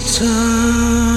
turn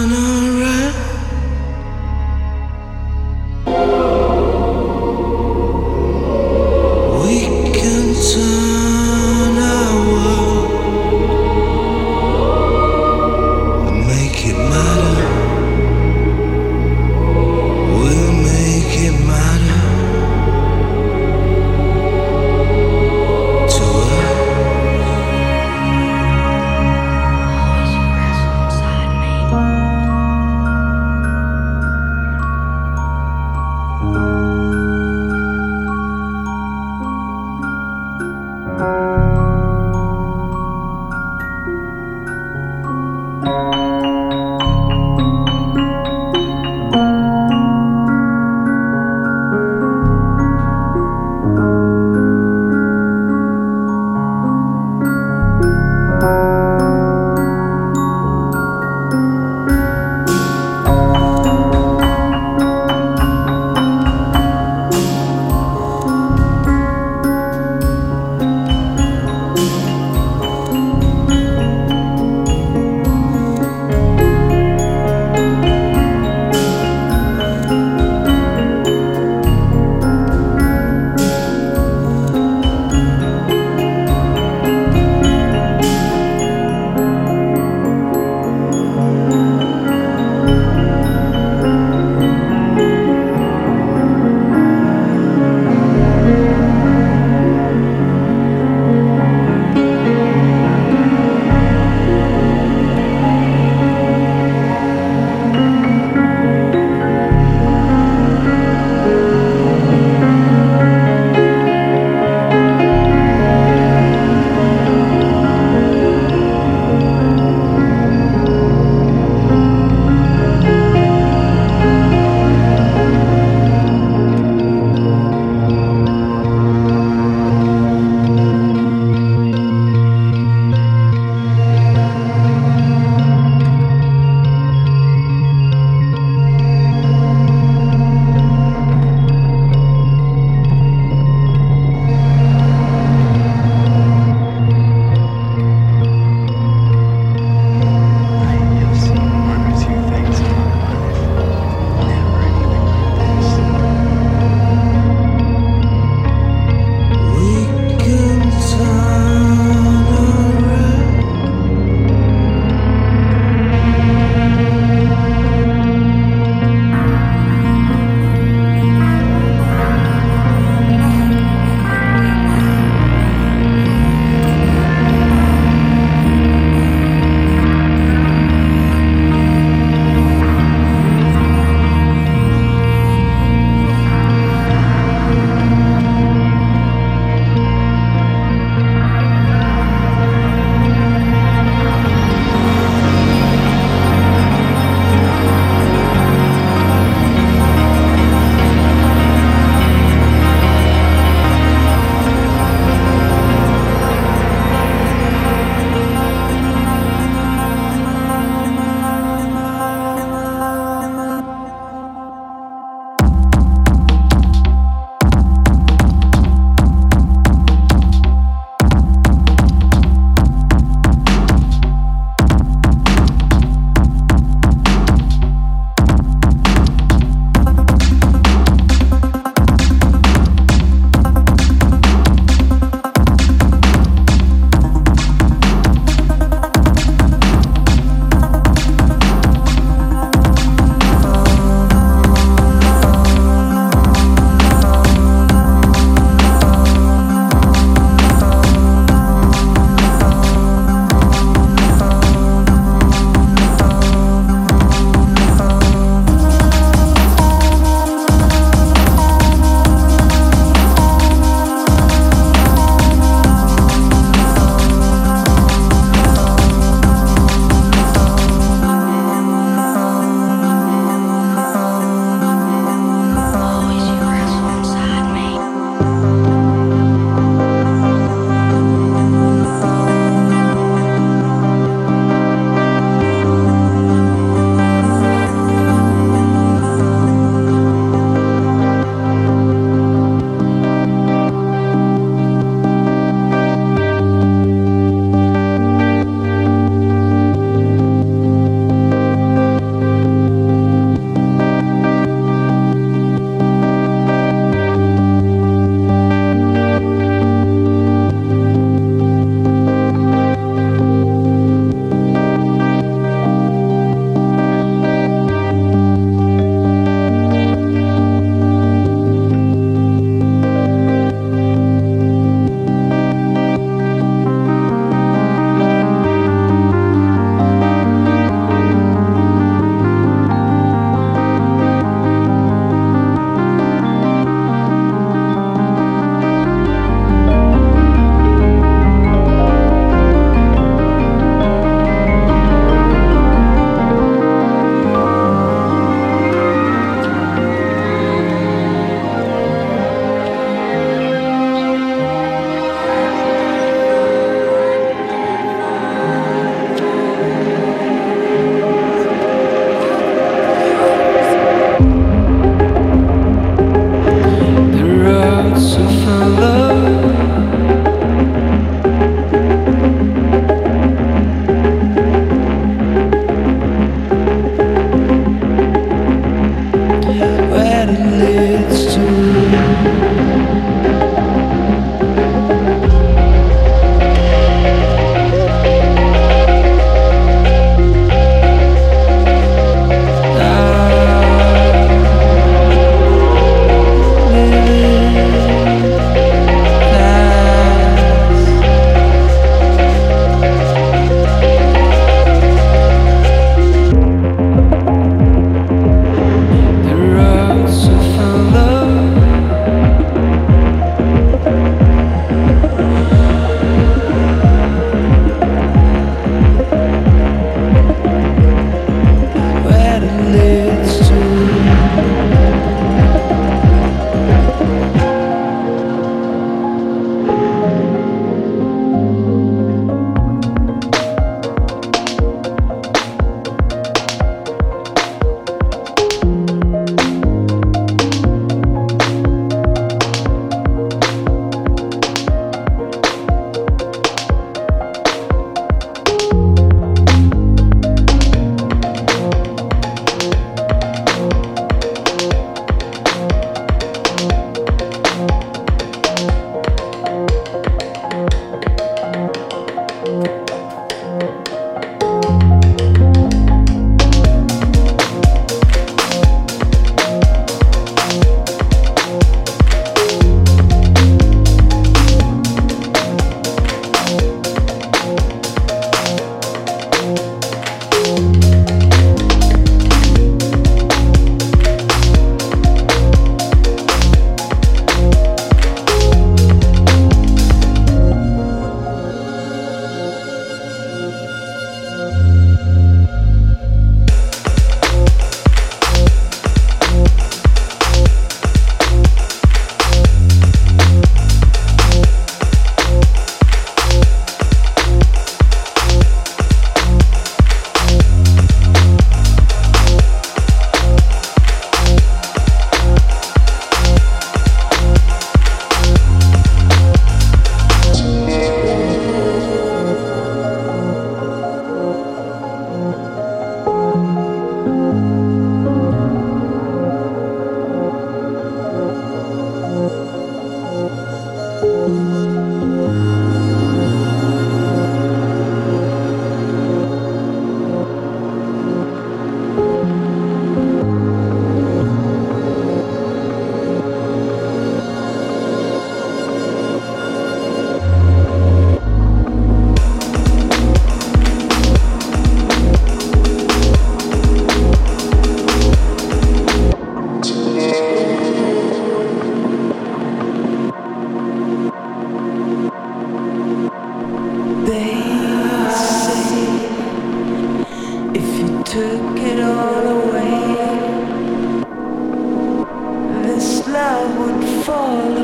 Oh.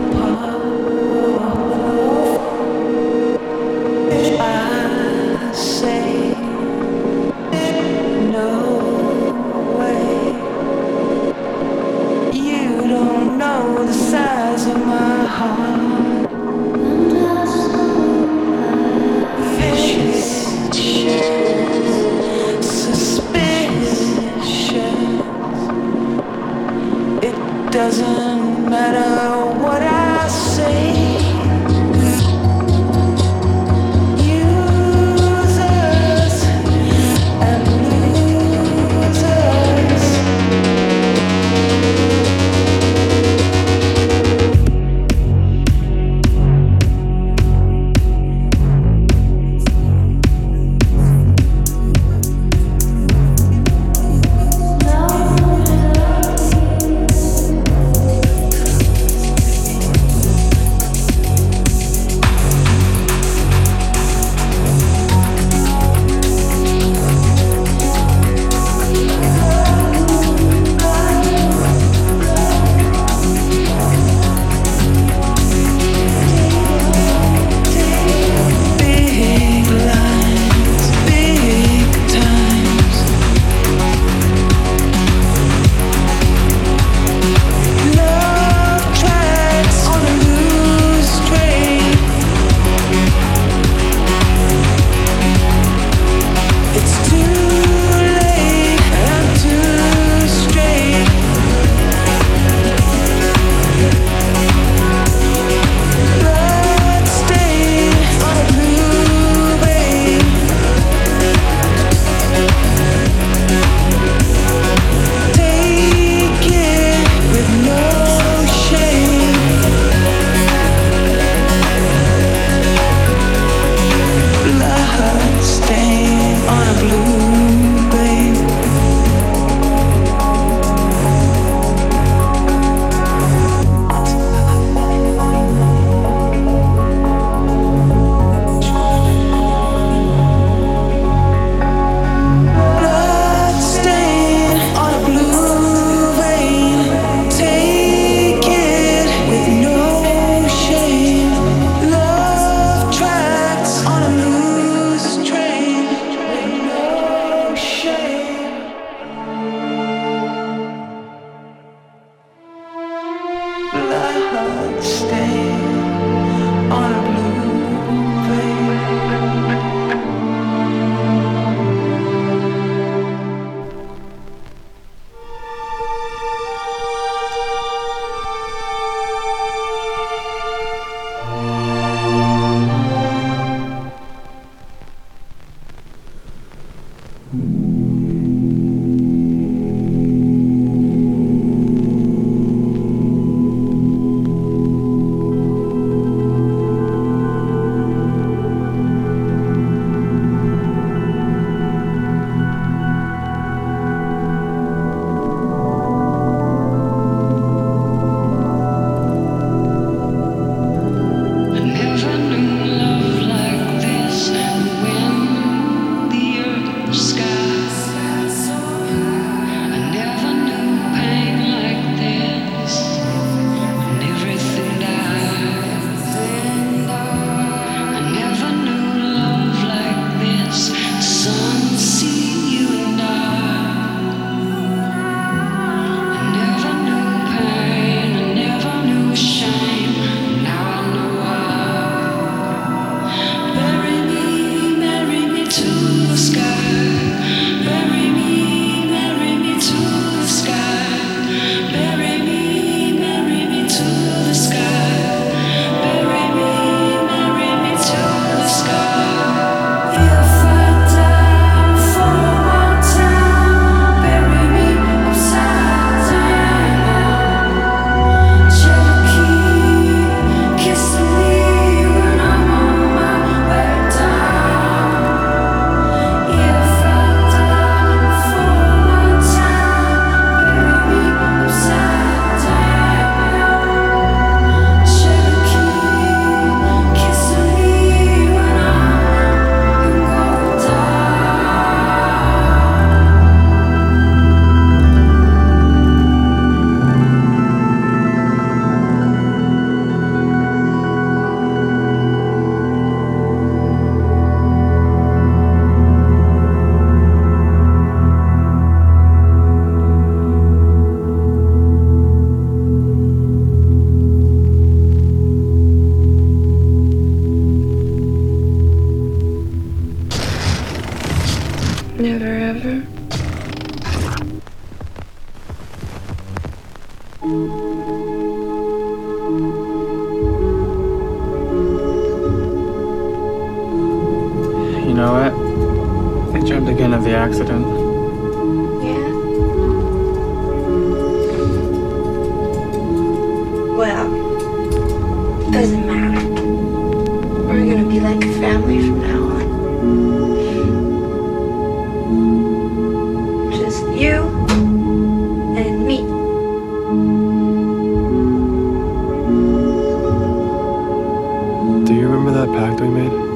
That pact we made?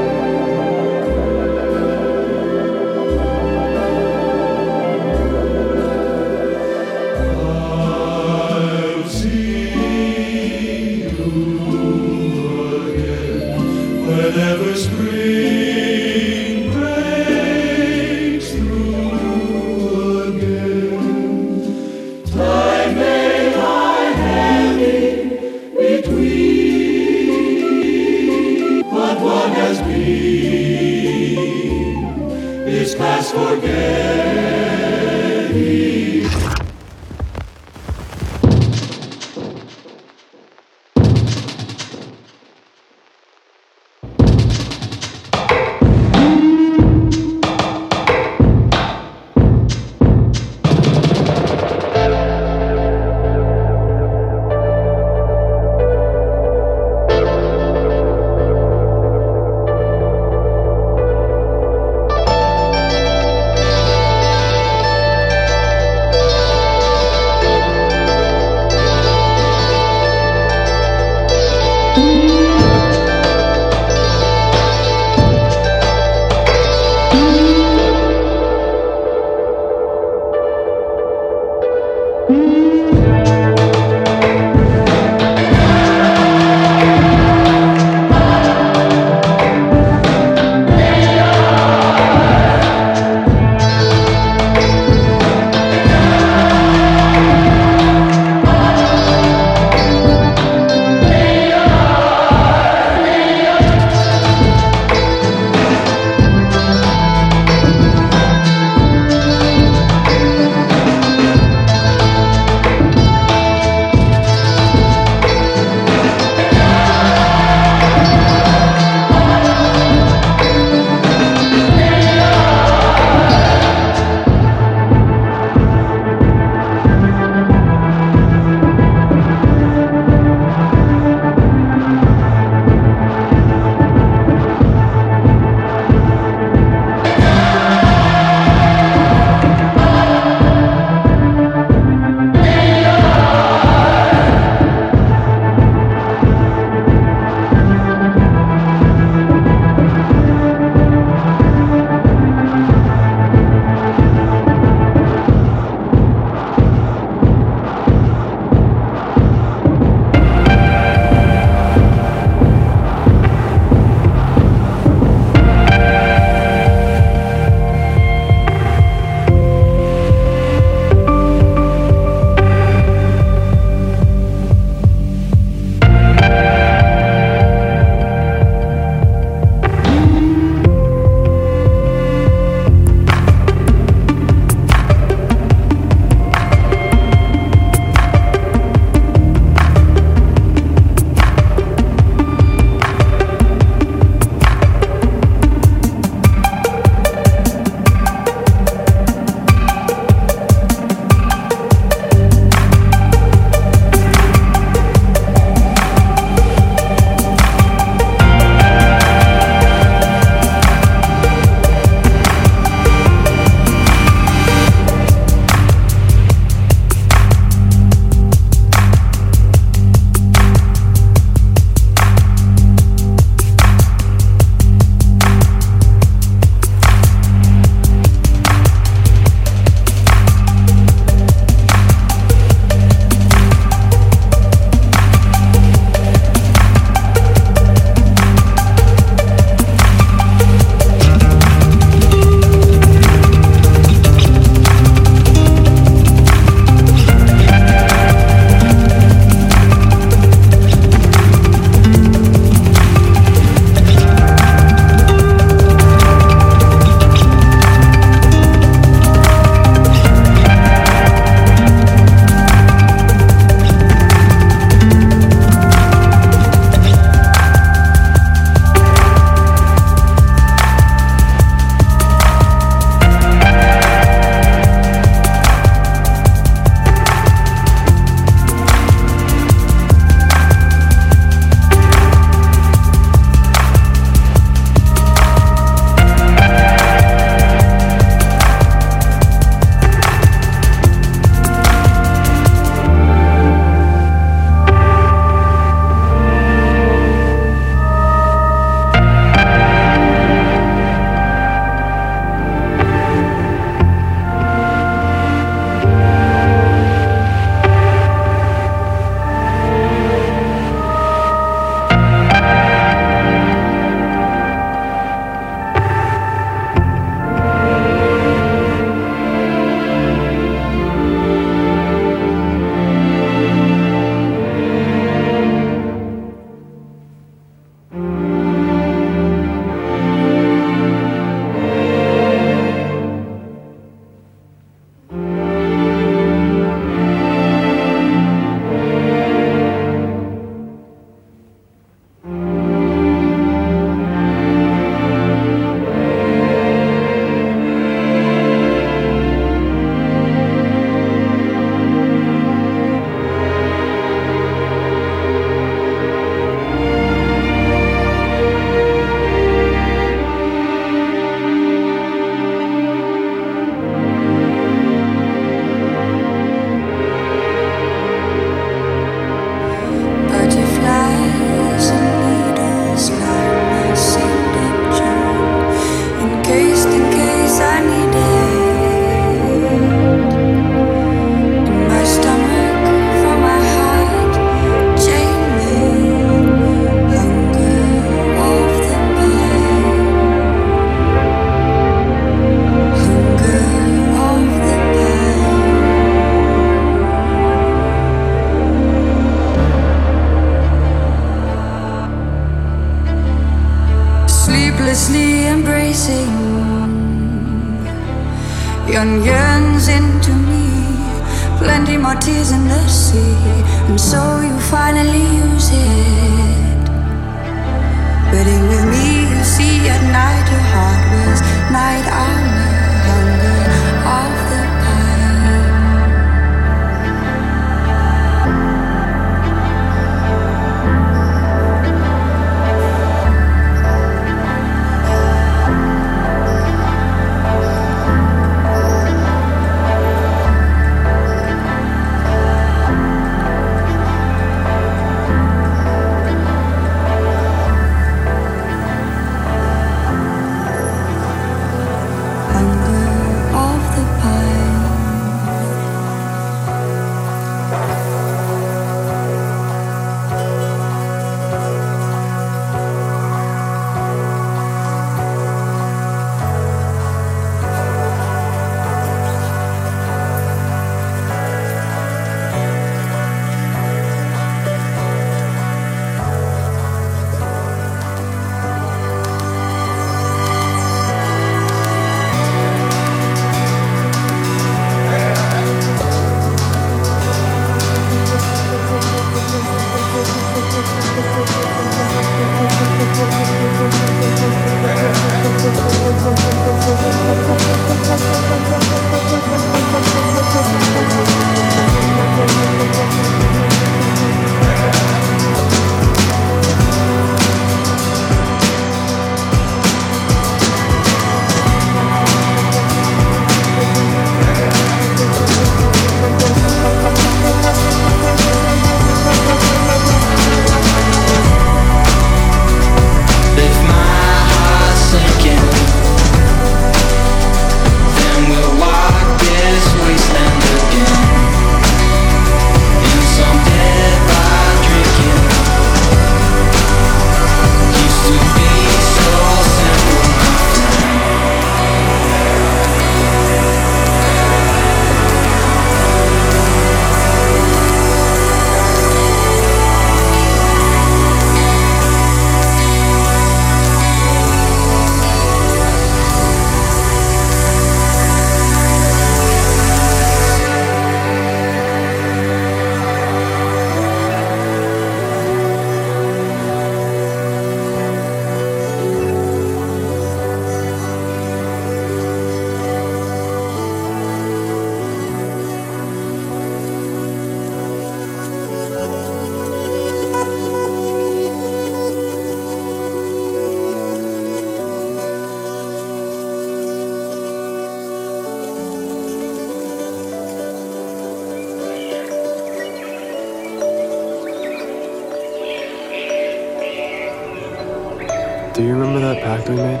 Remember that pact we made?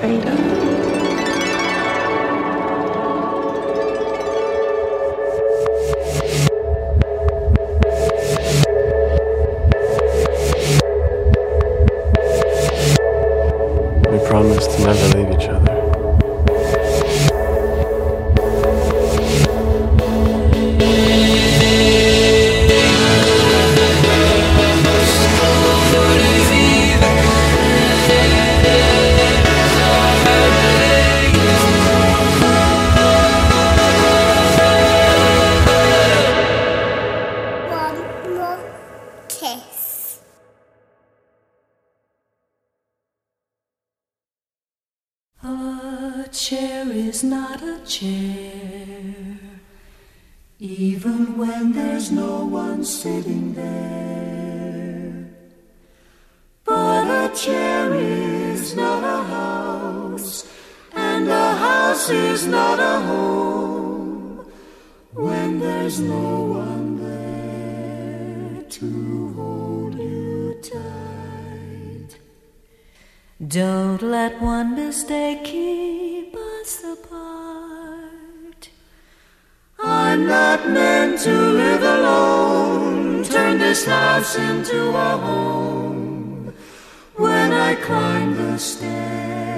Kind even when there's no one sitting there. But a chair is not a house, and a house is not a home when there's no one there to hold you tight. Don't let one mistake keep I'm not meant to live alone. Turn this house into a home. When I climb the stairs.